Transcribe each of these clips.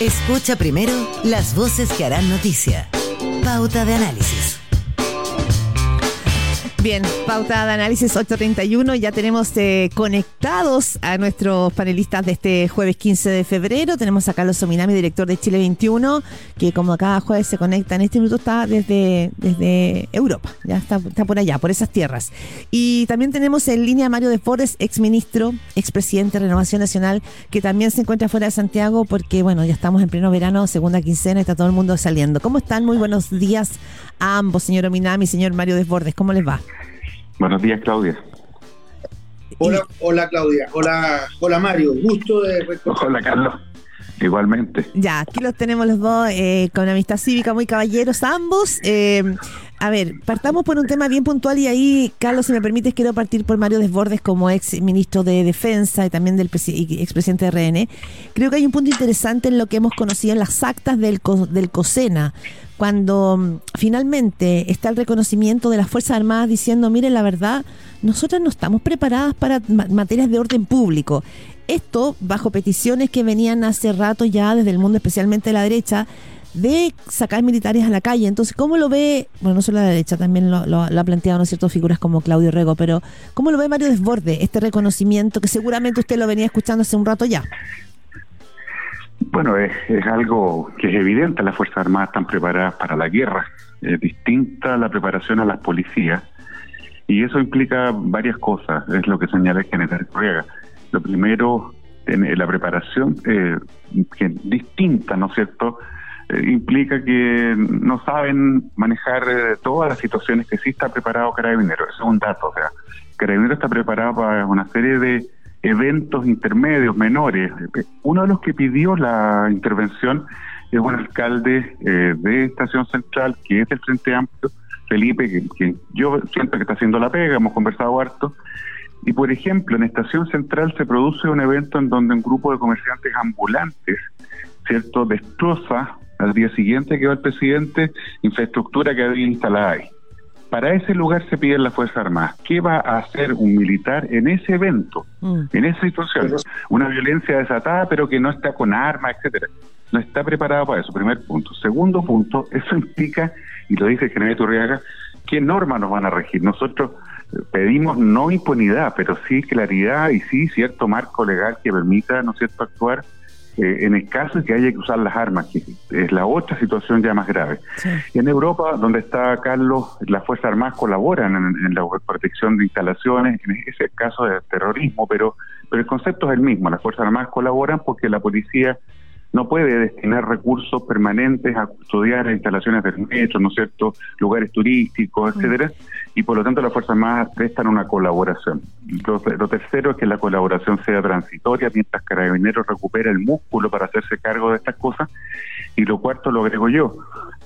Escucha primero las voces que harán noticia. Pauta de análisis. Bien, pauta de análisis 831. Ya tenemos eh, conectados a nuestros panelistas de este jueves 15 de febrero. Tenemos a Carlos Sominami, director de Chile 21, que como cada jueves se conecta en este minuto está desde, desde Europa. Ya está, está por allá, por esas tierras. Y también tenemos en línea a Mario de Forres, exministro, expresidente de Renovación Nacional, que también se encuentra fuera de Santiago porque, bueno, ya estamos en pleno verano, segunda quincena, está todo el mundo saliendo. ¿Cómo están? Muy buenos días a ambos, señor Ominami, señor Mario Desbordes. ¿Cómo les va? Buenos días, Claudia. Hola, hola Claudia. Hola, hola Mario. Gusto de Hola, Carlos. Igualmente. Ya, aquí los tenemos los dos eh, con amistad cívica, muy caballeros ambos. Eh, a ver, partamos por un tema bien puntual y ahí, Carlos, si me permites, quiero partir por Mario Desbordes como ex ministro de Defensa y también del expresidente de RN. Creo que hay un punto interesante en lo que hemos conocido en las actas del, del COSENA cuando mm, finalmente está el reconocimiento de las Fuerzas Armadas diciendo, mire, la verdad, nosotros no estamos preparadas para materias de orden público. Esto bajo peticiones que venían hace rato ya desde el mundo, especialmente de la derecha, de sacar militares a la calle. Entonces, ¿cómo lo ve? Bueno, no solo la derecha, también lo, ha planteado ¿no ciertas figuras como Claudio Rego, pero ¿cómo lo ve Mario Desborde, este reconocimiento que seguramente usted lo venía escuchando hace un rato ya? Bueno, es, algo que es evidente, las Fuerzas Armadas están preparadas para la guerra, es distinta la preparación a las policías, y eso implica varias cosas, es lo que señala el general Correa. Lo primero, en la preparación, eh, que distinta, ¿no es cierto?, eh, implica que no saben manejar eh, todas las situaciones que sí está preparado Carabinero, eso es un dato, o sea, Carabinero está preparado para una serie de eventos intermedios, menores. Uno de los que pidió la intervención es un alcalde eh, de Estación Central, que es del Frente Amplio, Felipe, que, yo siento que está haciendo la pega, hemos conversado harto. Y por ejemplo, en Estación Central se produce un evento en donde un grupo de comerciantes ambulantes, ¿cierto?, destroza al día siguiente que va el presidente infraestructura que había instalada ahí. Para ese lugar se piden las Fuerzas Armadas. ¿Qué va a hacer un militar en ese evento, mm. en esa situación? Una violencia desatada, pero que no está con armas, etcétera. No está preparado para eso, primer punto. Segundo punto, eso implica, y lo dice el general Turriaga, ¿qué normas nos van a regir? Nosotros pedimos no impunidad, pero sí claridad y sí cierto marco legal que permita, ¿no es cierto?, actuar eh, en el caso de que haya que usar las armas, que es la otra situación ya más grave. En Europa, donde está Carlos, las Fuerzas Armadas colaboran en, la protección de instalaciones, en ese caso de terrorismo, pero, pero el concepto es el mismo, las Fuerzas Armadas colaboran porque la policía no puede destinar recursos permanentes a custodiar instalaciones del metro, ¿no es cierto?, lugares turísticos, mm. etcétera, y por lo tanto las Fuerzas Armadas prestan una colaboración. Lo, lo, tercero es que la colaboración sea transitoria mientras Carabineros recupera el músculo para hacerse cargo de estas cosas, y lo cuarto lo agrego yo,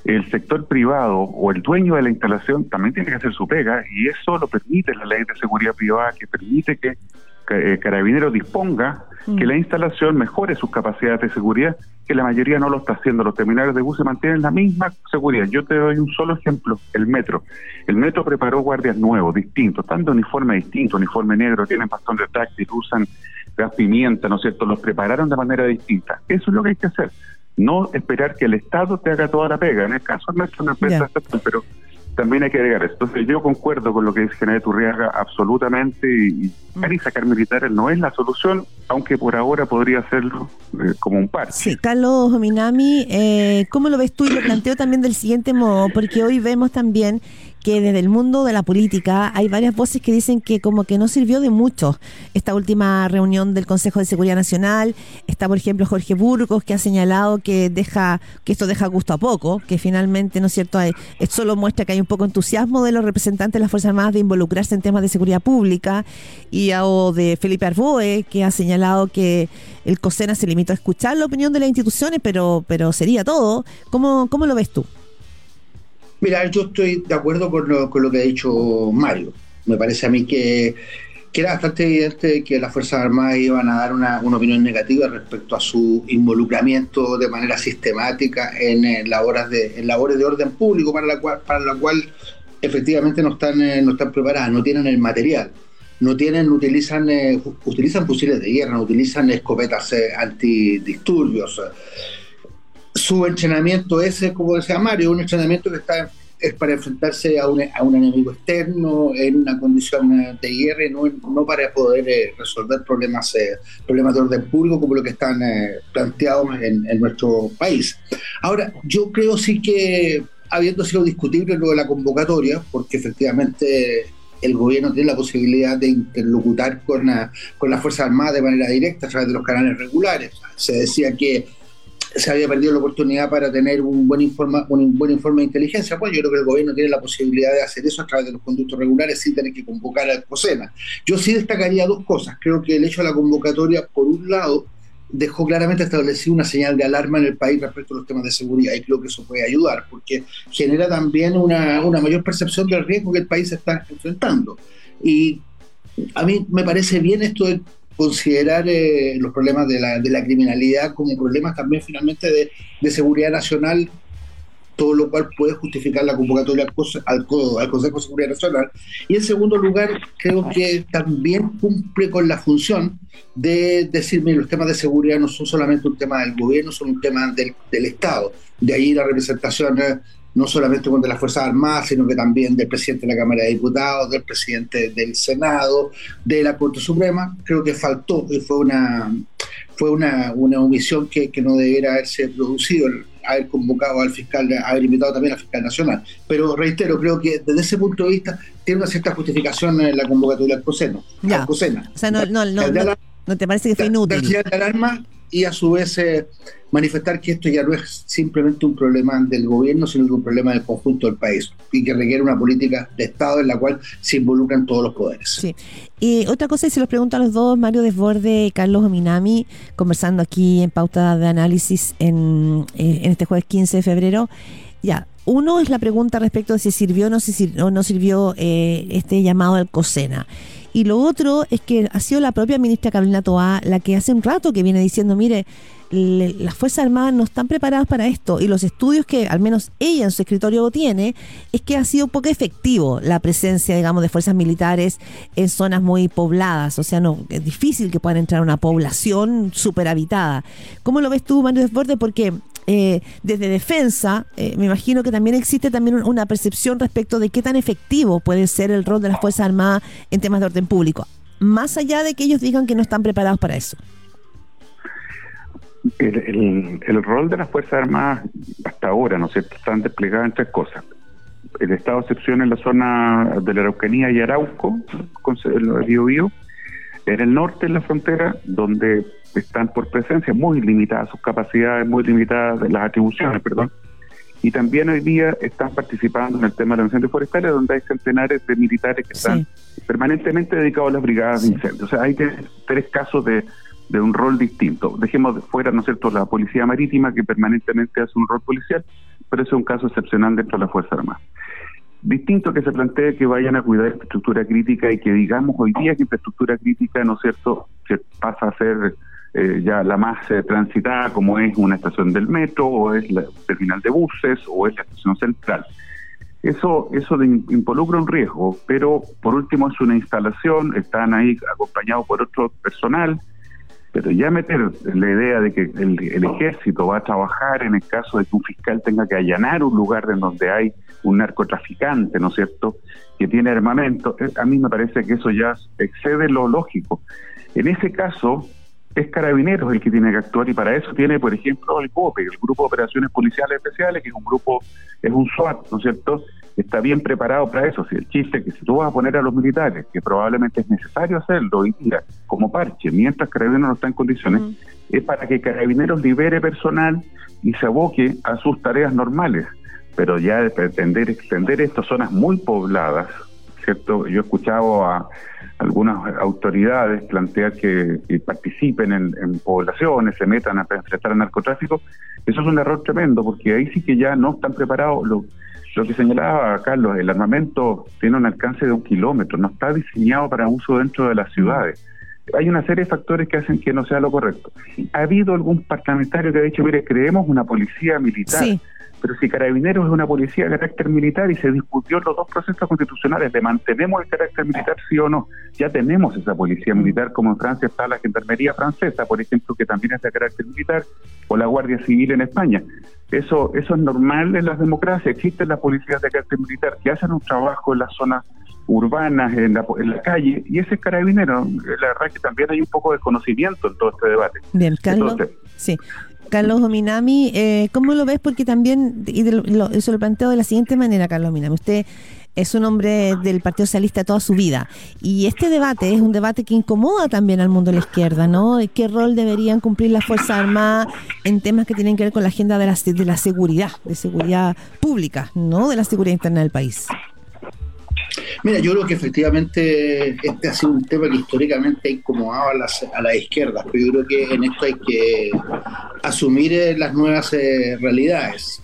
el sector privado o el dueño de la instalación también tiene que hacer su pega, y eso lo permite la ley de seguridad privada, que permite que eh, Carabineros disponga que la mm. instalación mejore sus capacidades de seguridad, que la mayoría no lo está haciendo. Los terminales de bus se mantienen la misma seguridad. Yo te doy un solo ejemplo, el metro. El metro preparó guardias nuevos, distintos, tanto uniforme distinto, uniforme negro, tienen bastón de táctil, usan gas pimienta, ¿no es cierto? Los prepararon de manera distinta. Eso es lo que hay que hacer. No esperar que el Estado te haga toda la pega. En el caso nuestro, una empresa, pero también hay que agregar esto. Entonces yo concuerdo con lo que dice General Turriaga absolutamente y, y sacar militares no es la solución, aunque por ahora podría serlo eh, como un par. Sí, Carlos Minami, eh, ¿cómo lo ves tú? Y lo planteo también del siguiente modo, porque hoy vemos también que desde el mundo de la política hay varias voces que dicen que como que no sirvió de mucho esta última reunión del Consejo de Seguridad Nacional. Está, por ejemplo, Jorge Burgos, que ha señalado que deja que esto deja gusto a poco, que finalmente, ¿no es cierto?, hay, solo muestra que hay un poco entusiasmo de los representantes de las Fuerzas Armadas de involucrarse en temas de seguridad pública, y o de Felipe Arboe, que ha señalado que el COSENA se limitó a escuchar la opinión de las instituciones, pero, pero sería todo. ¿Cómo, cómo lo ves tú? Mira, yo estoy de acuerdo con lo, con lo que ha dicho Mario. Me parece a mí que, era bastante evidente que las Fuerzas Armadas iban a dar una, opinión negativa respecto a su involucramiento de manera sistemática en, labores, de, en labores de orden público para la cual, para la cual efectivamente no están, eh, no están preparadas, no tienen el material no tienen, utilizan, eh, utilizan fusiles de guerra, no utilizan escopetas eh, antidisturbios. Su entrenamiento ese, como decía Mario, un entrenamiento que está es para enfrentarse a un, a un enemigo externo en una condición de guerra y no, no para poder eh, resolver problemas, eh, problemas de orden público como lo que están eh, planteados en, en, nuestro país. Ahora, yo creo sí que, habiendo sido discutible lo de la convocatoria, porque efectivamente el gobierno tiene la posibilidad de interlocutar con, la, con las Fuerzas Armadas de manera directa a través de los canales regulares. Se decía que se había perdido la oportunidad para tener un buen, informa, un buen informe de inteligencia. Pues yo creo que el gobierno tiene la posibilidad de hacer eso a través de los conductos regulares sin tener que convocar al COSENA. Yo sí destacaría dos cosas. Creo que el hecho de la convocatoria, por un lado, dejó claramente establecido una señal de alarma en el país respecto a los temas de seguridad y creo que eso puede ayudar porque genera también una, una mayor percepción del riesgo que el país está enfrentando. Y a mí me parece bien esto de considerar eh, los problemas de la, de la, criminalidad como problemas también finalmente de, de, seguridad nacional, todo lo cual puede justificar la convocatoria al, al, Consejo de Seguridad Nacional. Y en segundo lugar, creo que también cumple con la función de decir, mire, los temas de seguridad no son solamente un tema del gobierno, son un tema del, del Estado. De ahí la representación no solamente de las Fuerzas Armadas, sino que también del presidente de la Cámara de Diputados, del presidente del Senado, de la Corte Suprema. Creo que faltó y fue una, fue una, una omisión que, que no debiera haberse producido haber convocado al fiscal, haber invitado también al fiscal nacional. Pero reitero, creo que desde ese punto de vista tiene una cierta justificación en la convocatoria al COSENO. Ya. Al COSENA. O sea, no, no, no, no, no te parece que fue inútil. La de alarma y a su vez eh, manifestar que esto ya no es simplemente un problema del gobierno, sino que un problema del conjunto del país y que requiere una política de Estado en la cual se involucran todos los poderes. Sí. Y otra cosa, y se los pregunto a los dos, Mario Desborde y Carlos Ominami, conversando aquí en pauta de análisis en, eh, en este jueves 15 de febrero. Ya, uno es la pregunta respecto de si sirvió o no, si o no sirvió eh, este llamado al COSENA. Y lo otro es que ha sido la propia ministra Carolina Toá la que hace un rato que viene diciendo, mire, las Fuerzas Armadas no están preparadas para esto y los estudios que al menos ella en su escritorio tiene es que ha sido poco efectivo la presencia, digamos, de fuerzas militares en zonas muy pobladas, o sea, no es difícil que puedan entrar una población superhabitada. ¿Cómo lo ves tú, Mario Desborde? Porque eh, desde defensa, eh, me imagino que también existe también una percepción respecto de qué tan efectivo puede ser el rol de las Fuerzas Armadas en temas de orden público, más allá de que ellos digan que no están preparados para eso. El, rol de las Fuerzas Armadas hasta ahora, ¿no es cierto?, están desplegadas en tres cosas. El estado de excepción en la zona de la Araucanía y Arauco, con el Bio, Bio en el norte, en la frontera, donde están por presencia muy limitadas sus capacidades, muy limitadas las atribuciones, perdón. Y también hoy día están participando en el tema de los incendios forestales, donde hay centenares de militares que están sí. permanentemente dedicados a las brigadas sí. de incendios. O sea, hay tres, casos de, de, un rol distinto. Dejemos de fuera, ¿no es cierto?, la policía marítima, que permanentemente hace un rol policial, pero es un caso excepcional dentro de la Fuerza Armada. Distinto que se plantee que vayan a cuidar infraestructura crítica y que digamos hoy día que infraestructura crítica, ¿no es cierto?, se pasa a ser eh, ya la más eh, transitada como es una estación del metro o es la terminal de buses o es la estación central. Eso, eso de, involucra un riesgo, pero por último es una instalación, están ahí acompañados por otro personal, pero ya meter la idea de que el, el, ejército va a trabajar en el caso de que un fiscal tenga que allanar un lugar en donde hay un narcotraficante, ¿no es cierto?, que tiene armamento, eh, a mí me parece que eso ya excede lo lógico. En ese caso, es Carabineros el que tiene que actuar y para eso tiene, por ejemplo, el COPE, el Grupo de Operaciones Policiales Especiales, que es un grupo, es un SWAT, ¿no es cierto? Está bien preparado para eso. Si el chiste es que si tú vas a poner a los militares, que probablemente es necesario hacerlo hoy día, como parche, mientras Carabineros no está en condiciones, mm. es para que Carabineros libere personal y se aboque a sus tareas normales. Pero ya de pretender extender estas zonas muy pobladas, ¿cierto? Yo he escuchado a algunas autoridades plantear que, que participen en, en, poblaciones, se metan a enfrentar al narcotráfico, eso es un error tremendo, porque ahí sí que ya no están preparados. Lo, lo que señalaba Carlos, el armamento tiene un alcance de un kilómetro, no está diseñado para uso dentro de las ciudades. Hay una serie de factores que hacen que no sea lo correcto. Ha habido algún parlamentario que ha dicho, mire, creemos una policía militar. Pero si Carabineros es una policía de carácter militar y se discutió los dos procesos constitucionales de mantenemos el carácter militar sí o no, ya tenemos esa policía mm. militar como en Francia está la gendarmería francesa, por ejemplo, que también es de carácter militar, o la Guardia Civil en España. Eso, eso es normal en las democracias, existen las policías de carácter militar que hacen un trabajo en las zonas urbanas, en la, en la calle, y ese es carabinero. La verdad es que también hay un poco de conocimiento en todo este debate. Bien, Carlos. sí. Carlos Dominami, eh, ¿cómo lo ves? Porque también, y lo, eso lo planteo de la siguiente manera, Carlos Dominami. Usted es un hombre del Partido Socialista toda su vida. Y este debate es un debate que incomoda también al mundo de la izquierda, ¿no? ¿Qué rol deberían cumplir las Fuerzas Armadas en temas que tienen que ver con la agenda de la, de la seguridad, de seguridad pública, ¿no? De la seguridad interna del país. Mira, yo creo que efectivamente este ha sido un tema que históricamente ha incomodado a las, a las izquierdas, pero yo creo que en esto hay que asumir eh, las nuevas eh, realidades.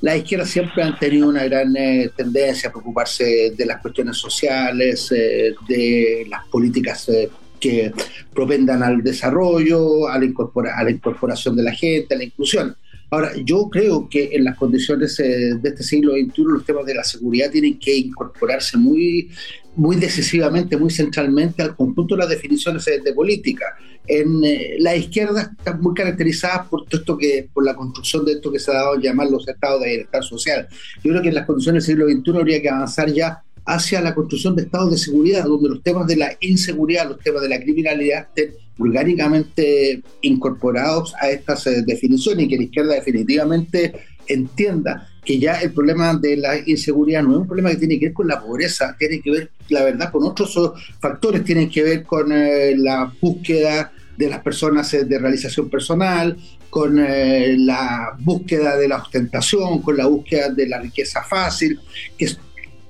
Las izquierdas siempre han tenido una gran eh, tendencia a preocuparse de las cuestiones sociales, de las políticas que propendan al desarrollo, a la, a la incorporación de la gente, a la inclusión. Ahora, yo creo que en las condiciones eh, de este siglo XXI los temas de la seguridad tienen que incorporarse muy, muy decisivamente, muy centralmente al conjunto de las definiciones eh, de política. En eh, la izquierda están muy caracterizadas por todo esto que, por la construcción de esto que se ha dado a llamar los estados de bienestar social. Yo creo que en las condiciones del siglo XXI habría que avanzar ya hacia la construcción de estados de seguridad, donde los temas de la inseguridad, los temas de la criminalidad estén orgánicamente incorporados a estas eh, definiciones y que la izquierda definitivamente entienda que ya el problema de la inseguridad no es un problema que tiene que ver con la pobreza, tiene que ver, la verdad, con otros factores, tienen que ver con eh, la búsqueda de las personas eh, de realización personal, con la búsqueda de la ostentación, con la búsqueda de la riqueza fácil, que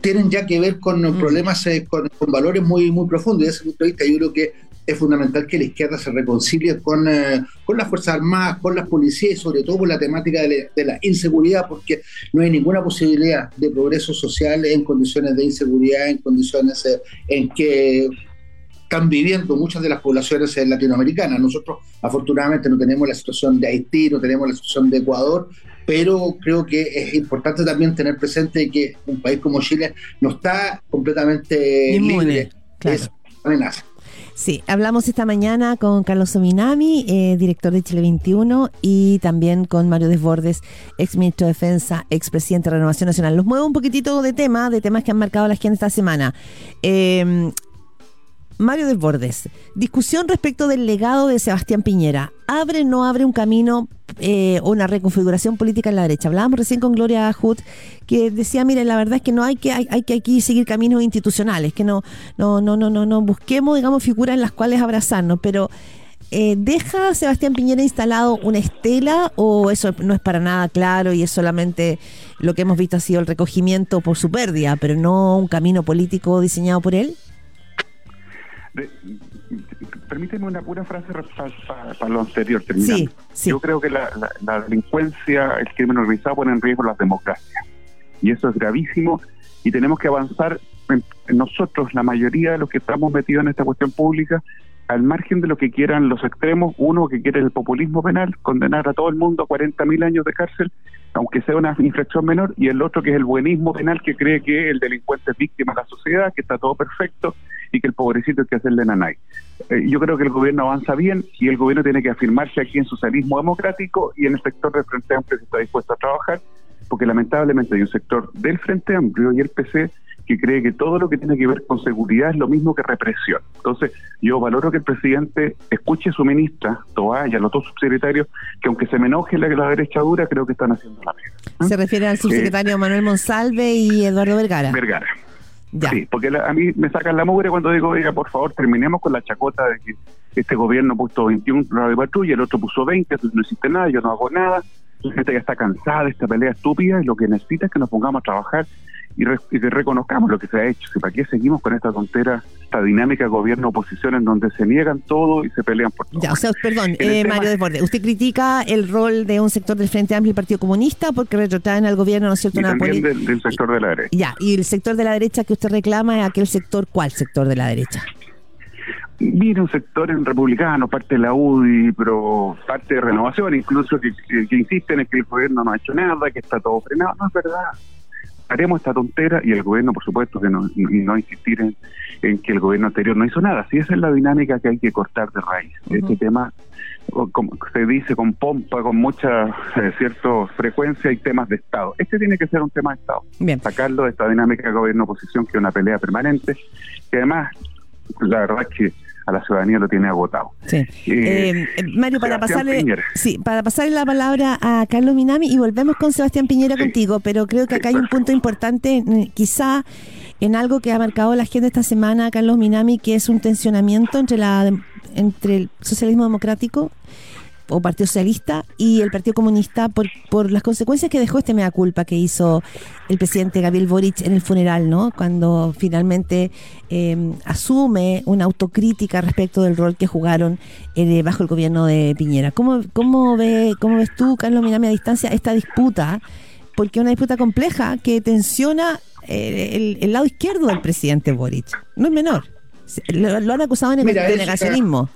tienen ya que ver con mm. problemas con, con, valores muy, muy profundos. Y desde ese punto de vista yo creo que es fundamental que la izquierda se reconcilie con, eh, con las Fuerzas Armadas, con las policías y sobre todo con la temática de, la inseguridad, porque no hay ninguna posibilidad de progreso social en condiciones de inseguridad, en condiciones eh, en que están viviendo muchas de las poblaciones latinoamericanas. Nosotros afortunadamente no tenemos la situación de Haití, no tenemos la situación de Ecuador, pero creo que es importante también tener presente que un país como Chile no está completamente libre de amenaza. Sí, hablamos esta mañana con Carlos Ominami, eh, director de Chile 21, y también con Mario Desbordes, ex ministro de Defensa, ex presidente de Renovación Nacional. Los muevo un poquitito de tema, de temas que han marcado la gente esta semana. Eh, Mario Desbordes, discusión respecto del legado de Sebastián Piñera. ¿Abre o no abre un camino eh, una reconfiguración política en la derecha? Hablábamos recién con Gloria Hood, que decía, miren, la verdad es que no hay que, hay, que aquí seguir caminos institucionales, que no, no, no, no, no, no busquemos, digamos, figuras en las cuales abrazarnos, pero eh, ¿deja Sebastián Piñera instalado una estela o eso no es para nada claro y es solamente lo que hemos visto ha sido el recogimiento por su pérdida, pero no un camino político diseñado por él? Permíteme una pura frase para, lo anterior, terminando. Yo creo que la, delincuencia, el crimen organizado pone en riesgo las democracias. Y eso es gravísimo y tenemos que avanzar nosotros, la mayoría de los que estamos metidos en esta cuestión pública, al margen de lo que quieran los extremos, uno que quiere el populismo penal, condenar a todo el mundo a 40.000 años de cárcel, aunque sea una infracción menor, y el otro que es el buenismo penal, que cree que el delincuente es víctima de la sociedad, que está todo perfecto que el pobrecito hay que hacerle nanay. Eh, yo creo que el gobierno avanza bien y el gobierno tiene que afirmarse aquí en su socialismo democrático y en el sector del Frente Amplio que está dispuesto a trabajar, porque lamentablemente hay un sector del Frente Amplio y el PC que cree que todo lo que tiene que ver con seguridad es lo mismo que represión. Entonces, yo valoro que el presidente escuche a su ministra, Toa, y a los dos subsecretarios, que aunque se me enoje la, la derecha dura, creo que están haciendo la pega. Se refiere al subsecretario eh, Manuel Monsalve y Eduardo Vergara. Vergara. Sí, porque a mí me sacan la mugre cuando digo, oiga, por favor, terminemos con la chacota de que este gobierno puso 21 de patrulla, el otro puso 20, entonces no existe nada, yo no hago nada. La gente ya está cansada de esta pelea estúpida y lo que necesita es que nos pongamos a trabajar y, que reconozcamos lo que se ha hecho. ¿Para qué seguimos con esta tontera, esta dinámica gobierno-oposición en donde se niegan todo y se pelean por todo? Ya, o sea, perdón, eh, Mario Desbordes, usted critica el rol de un sector del Frente Amplio y Partido Comunista porque retrotraen al gobierno, ¿no es cierto? Y también del, sector de la derecha. Ya, y el sector de la derecha que usted reclama es aquel sector, ¿cuál sector de la derecha? viene un sector en republicano, parte de la UDI, pero parte de renovación, incluso que, que, insisten en que el gobierno no ha hecho nada, que está todo frenado. No es verdad. Haremos esta tontera y el gobierno, por supuesto, que no, no insistir en, que el gobierno anterior no hizo nada. Si esa es la dinámica que hay que cortar de raíz. Este tema, como se dice con pompa, con mucha eh, cierta frecuencia, hay temas de Estado. Este tiene que ser un tema de Estado. Bien. Sacarlo de esta dinámica gobierno-oposición, que es una pelea permanente, que además, la verdad es que a la ciudadanía lo tiene agotado. Sí. Eh, eh, Mario, para pasarle, sí, para pasarle la palabra a Carlos Minami y volvemos con Sebastián Piñera contigo, pero creo que acá hay un punto importante, quizá en algo que ha marcado la gente esta semana, Carlos Minami, que es un tensionamiento entre la entre el socialismo democrático o Partido Socialista y el Partido Comunista por, por las consecuencias que dejó este mea culpa que hizo el presidente Gabriel Boric en el funeral, ¿no? Cuando finalmente em, asume una autocrítica respecto del rol que jugaron eh, bajo el gobierno de Piñera. ¿Cómo, cómo, ve, ¿Cómo ves tú, Carlos Minami, a distancia esta disputa? Porque es una disputa compleja que tensiona eh, el, lado izquierdo del presidente Boric. No es menor. Lo, han acusado de, negacionismo.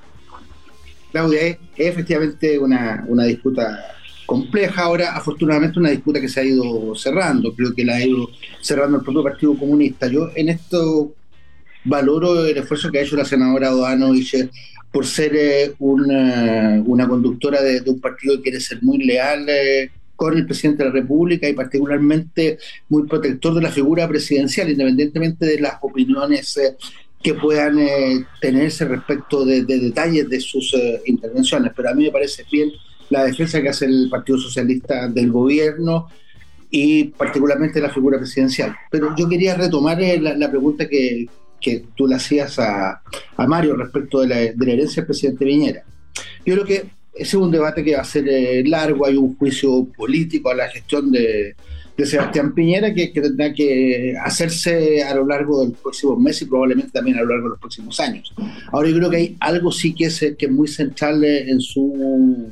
Claudia, es, efectivamente una, una disputa compleja. Ahora, afortunadamente, una disputa que se ha ido cerrando. Creo que la ha ido cerrando el propio Partido Comunista. Yo en esto valoro el esfuerzo que ha hecho la senadora Doano por ser eh, una, una, conductora de, un partido que quiere ser muy leal eh, con el presidente de la República y particularmente muy protector de la figura presidencial, independientemente de las opiniones eh, que puedan eh, tenerse respecto de, detalles de sus eh, intervenciones. Pero a mí me parece bien la defensa que hace el Partido Socialista del gobierno y particularmente la figura presidencial. Pero yo quería retomar eh, la, pregunta que, que, tú le hacías a, a Mario respecto de la, de la, herencia del presidente Viñera. Yo creo que ese es un debate que va a ser largo, hay un juicio político a la gestión de, de Sebastián Piñera que, tendrá que hacerse a lo largo del próximo mes y probablemente también a lo largo de los próximos años. Ahora yo creo que hay algo sí que es, que es muy central en su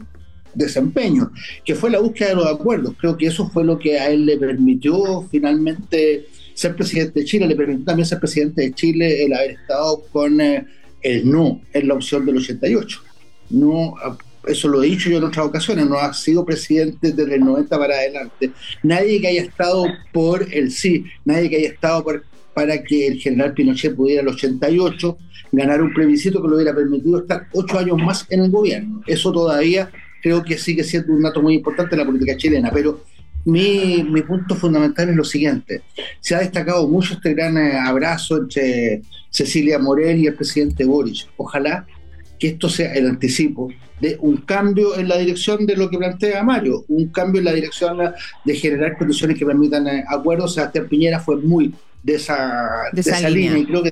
desempeño, que fue la búsqueda de los acuerdos. Creo que eso fue lo que a él le permitió finalmente ser presidente de Chile, le permitió también ser presidente de Chile el haber estado con eh, el no en la opción del 88. No eso lo he dicho yo en otras ocasiones, no ha sido presidente desde el 90 para adelante. Nadie que haya estado por el sí, nadie que haya estado para que el general Pinochet pudiera el 88 ganar un plebiscito que le hubiera permitido estar ocho años más en el gobierno. Eso todavía creo que sigue siendo un dato muy importante en la política chilena, pero mi, mi punto fundamental es lo siguiente. Se ha destacado mucho este gran eh, abrazo entre Cecilia Morel y el presidente Boris. Ojalá que esto sea el anticipo de un cambio en la dirección de lo que plantea Mario, un cambio en la dirección de generar condiciones que permitan eh, acuerdos. Sebastián Piñera fue muy de esa, de esa, línea. y creo que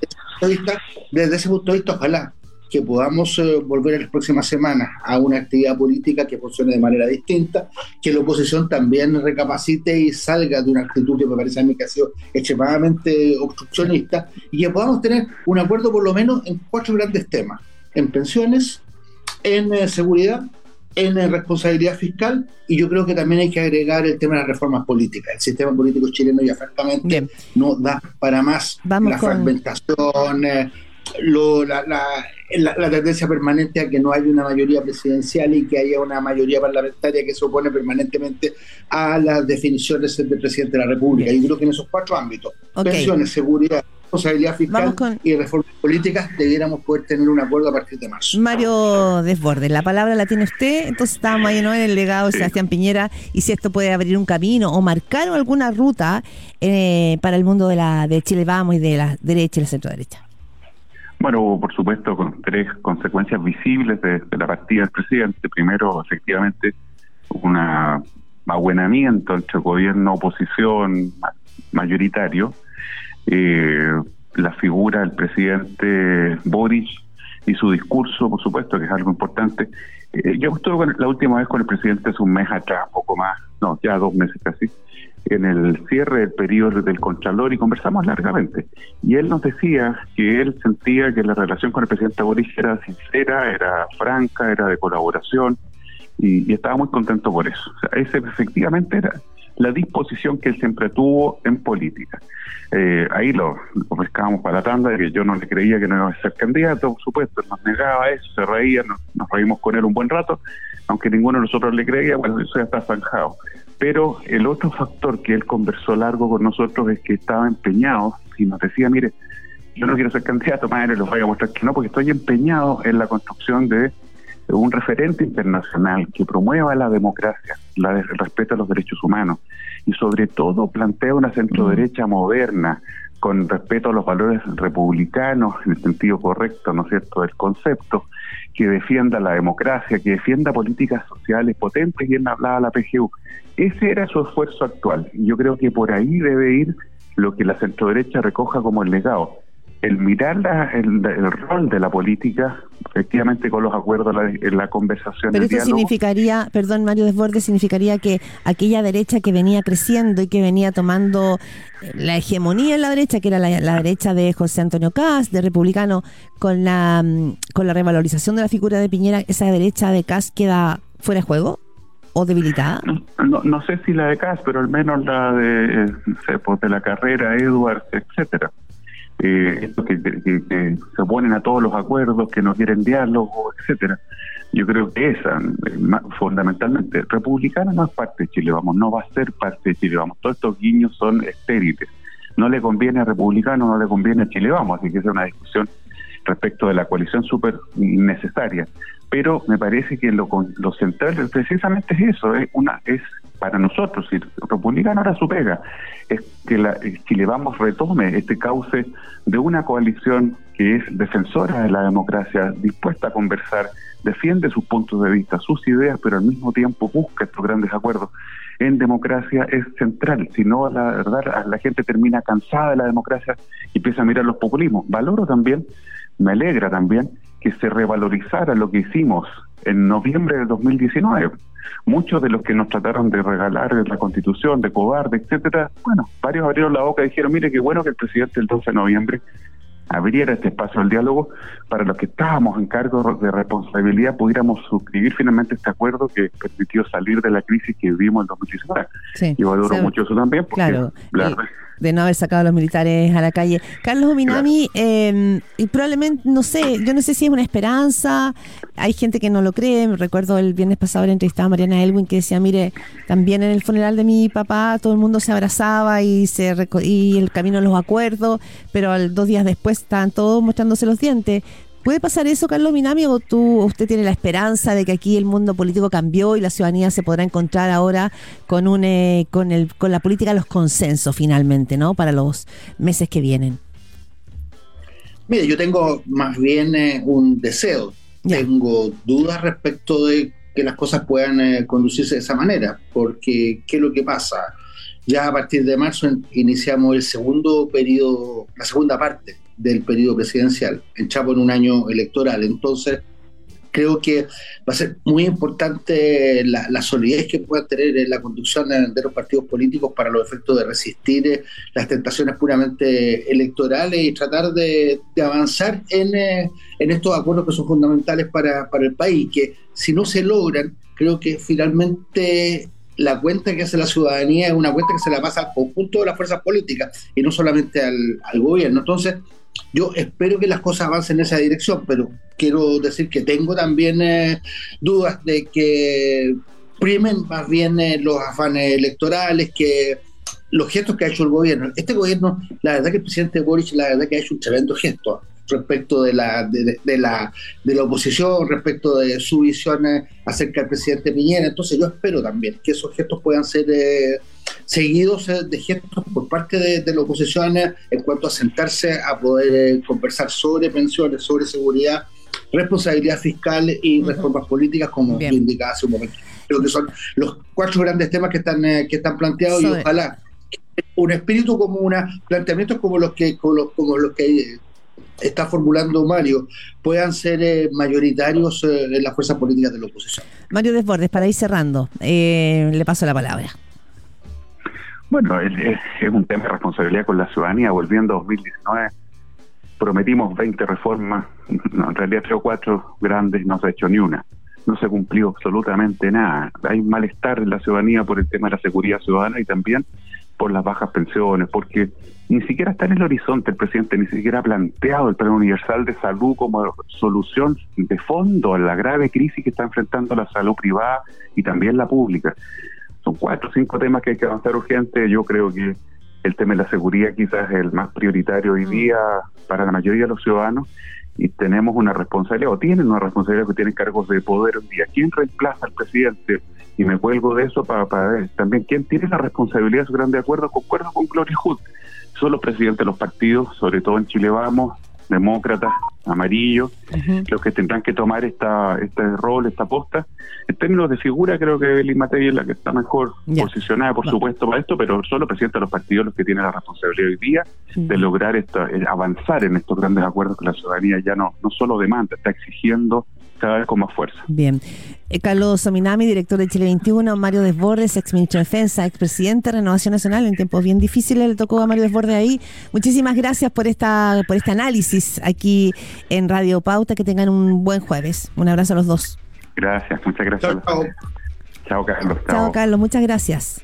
desde ese punto de vista, ojalá que podamos eh, volver en las próximas semanas a una actividad política que funcione de manera distinta, que la oposición también recapacite y salga de una actitud que me parece a mí que ha sido extremadamente obstruccionista y que podamos tener un acuerdo por lo menos en cuatro grandes temas en pensiones, en eh, seguridad, en eh, responsabilidad fiscal y yo creo que también hay que agregar el tema de las reformas políticas. El sistema político chileno ya francamente no da para más. la fragmentación, eh, la, tendencia permanente a que no haya una mayoría presidencial y que haya una mayoría parlamentaria que se opone permanentemente a las definiciones del presidente de la República. Yo creo que en esos cuatro ámbitos, pensiones, seguridad, responsabilidad fiscal y reformas políticas, debiéramos poder tener un acuerdo a partir de marzo. Mario Desbordes, la palabra la tiene usted, entonces estábamos ahí en el legado de Sebastián Piñera y si esto puede abrir un camino o marcar alguna ruta eh, para el mundo de la de Chile Vamos y de la derecha y la centro derecha. Bueno, por supuesto, con tres consecuencias visibles de, la partida del presidente. Primero, efectivamente, un abuenamiento entre gobierno oposición mayoritario eh, la figura del presidente Boric y su discurso, por supuesto, que es algo importante. Eh, yo estuve la última vez con el presidente hace un mes atrás, poco más, no, ya dos meses casi, en el cierre del periodo del Contralor y conversamos largamente. Y él nos decía que él sentía que la relación con el presidente Boric era sincera, era franca, era de colaboración y, estaba muy contento por eso. Ese efectivamente era la disposición que él siempre tuvo en política. Eh, ahí lo, lo para la tanda, de que yo no le creía que no iba a ser candidato, por supuesto, nos negaba eso, se reía, nos, nos reímos con él un buen rato, aunque ninguno de nosotros le creía, bueno, eso ya está zanjado. Pero el otro factor que él conversó largo con nosotros es que estaba empeñado y nos decía, mire, yo no quiero ser candidato, madre, les voy a mostrar que no, porque estoy empeñado en la construcción de un referente internacional que promueva la democracia, la, el respeto a los derechos humanos y sobre todo plantea una centroderecha moderna con respeto a los valores republicanos en el sentido correcto, ¿no es cierto?, del concepto, que defienda la democracia, que defienda políticas sociales potentes, y él hablaba la PGU. Ese era su esfuerzo actual. Y yo creo que por ahí debe ir lo que la centroderecha recoja como el legado el mirar el, rol de la política, efectivamente con los acuerdos, la, la conversación. Pero eso significaría, perdón Mario Desbordes, significaría que aquella derecha que venía creciendo y que venía tomando eh, la hegemonía en la derecha, que era la, derecha de José Antonio Cast, de republicano, con la, mm, con la revalorización de la figura de Piñera, esa derecha de Cast queda fuera de juego o debilitada? No, no, sé si la de Cast, pero al menos la de, eh, pues, de la carrera, Edwards, etcétera eh, que, que, se oponen a todos los acuerdos, que no quieren diálogo, etcétera. Yo creo que esa, eh, fundamentalmente, republicana no es parte de Chile, vamos, no va a ser parte de Chile, vamos, todos estos guiños son estériles. No le conviene a republicano, no le conviene a Chile, vamos, así que esa es una discusión respecto de la coalición súper necesaria. Pero me parece que lo, lo central precisamente es eso, es una es para nosotros, si republicano ahora su pega, es que la, Chile Vamos retome este cauce de una coalición que es defensora de la democracia, dispuesta a conversar, defiende sus puntos de vista, sus ideas, pero al mismo tiempo busca estos grandes acuerdos. En democracia es central, si no, la verdad, la gente termina cansada de la democracia y empieza a mirar los populismos. Valoro también, me alegra también que se revalorizara lo que hicimos en noviembre de 2019 muchos de los que nos trataron de regalar la constitución, de cobarde, etcétera, bueno, varios abrieron la boca y dijeron, mire qué bueno que el presidente el 12 de noviembre abriera este espacio al diálogo para los que estábamos en cargo de responsabilidad pudiéramos suscribir finalmente este acuerdo que permitió salir de la crisis que vivimos en 2019. Sí, y valoro mucho eso también porque claro, de no haber sacado a los militares a la calle. Carlos Ominami, em, y probablemente, no sé, yo no sé si es una esperanza, hay gente que no lo cree, recuerdo el viernes pasado le entrevistaba a Mariana Elwin que decía, mire, también en el funeral de mi papá todo el mundo se abrazaba y se y el camino a los acuerdos, pero dos días después estaban todos mostrándose los dientes. ¿Puede pasar eso, Carlos Minami, o tú, usted tiene la esperanza de que aquí el mundo político cambió y la ciudadanía se podrá encontrar ahora con un eh, con el con la política de los consensos finalmente, ¿no? Para los meses que vienen. Mire, yo tengo más bien eh, un deseo. Tengo dudas respecto de que las cosas puedan eh, conducirse de esa manera, porque ¿qué es lo que pasa? Ya a partir de marzo iniciamos el segundo periodo, la segunda parte del periodo presidencial, en Chapo en un año electoral. Entonces, creo que va a ser muy importante la, solidez que pueda tener en la conducción de, los partidos políticos para los efectos de resistir eh, las tentaciones puramente electorales y tratar de, avanzar en, eh, en, estos acuerdos que son fundamentales para, para el país, que si no se logran, creo que finalmente la cuenta que hace la ciudadanía es una cuenta que se la pasa al conjunto de las fuerzas políticas y no solamente al, al gobierno. Entonces, yo espero que las cosas avancen en esa dirección, pero quiero decir que tengo también eh, dudas de que primen más bien eh, los afanes electorales, que los gestos que ha hecho el gobierno. Este gobierno, la verdad que el presidente Boric, la verdad que ha hecho un tremendo gesto respecto de la, de, la, de la oposición, respecto de su visión eh, acerca del presidente Piñera. Entonces yo espero también que esos gestos puedan ser eh, seguidos eh, de gestos por parte de, la oposición en cuanto a sentarse a poder conversar sobre pensiones, sobre seguridad, responsabilidad fiscal y reformas políticas, como indicaba hace un momento. Creo que son los cuatro grandes temas que están, que están planteados y ojalá un espíritu común, planteamientos como los que como los, como los que está formulando Mario puedan ser eh, mayoritarios eh, en las fuerzas políticas de la oposición. Mario Desbordes, para ir cerrando, eh, le paso la palabra. Bueno, es, un tema de responsabilidad con la ciudadanía. Volviendo a 2019, prometimos 20 reformas, en realidad tres o cuatro grandes, no se ha hecho ni una. no se cumplió absolutamente nada. Hay malestar en la ciudadanía por el tema de la seguridad ciudadana y también por las bajas pensiones, porque ni siquiera está en el horizonte el presidente, ni siquiera ha planteado el Plan Universal de Salud como solución de fondo a la grave crisis que está enfrentando la salud privada y también la pública. Son cuatro o cinco temas que hay que avanzar urgente. Yo creo que el tema de la seguridad quizás es el más prioritario hoy mm. día para la mayoría de los ciudadanos y tenemos una responsabilidad, o tienen una responsabilidad que tienen cargos de poder hoy día. ¿Quién reemplaza al presidente? Y me cuelgo de eso para, para ver también quién tiene la responsabilidad de su gran de acuerdo. Concuerdo con Gloria Hood. Son los presidentes de los partidos, sobre todo en Chile Vamos, demócratas, amarillos, los que tendrán que tomar esta este rol, esta posta. En términos de figura, creo que Belín Matei es la que está mejor posicionada, por supuesto, para esto, pero son los presidentes de los partidos los que tienen la responsabilidad hoy día de lograr esta, eh, avanzar en estos grandes acuerdos que la ciudadanía ya no, no solo demanda, está exigiendo cada vez con más fuerza. Bien. Eh, Carlos Sominami, director de Chile 21, Mario Desbordes, ex ministro de Defensa, ex presidente de Renovación Nacional, en tiempos bien difíciles le tocó a Mario Desbordes ahí. Muchísimas gracias por esta por este análisis aquí en Radio Pauta. Que tengan un buen jueves. Un abrazo a los dos. Gracias, muchas gracias. Chao, Carlos. chao Carlos, muchas gracias.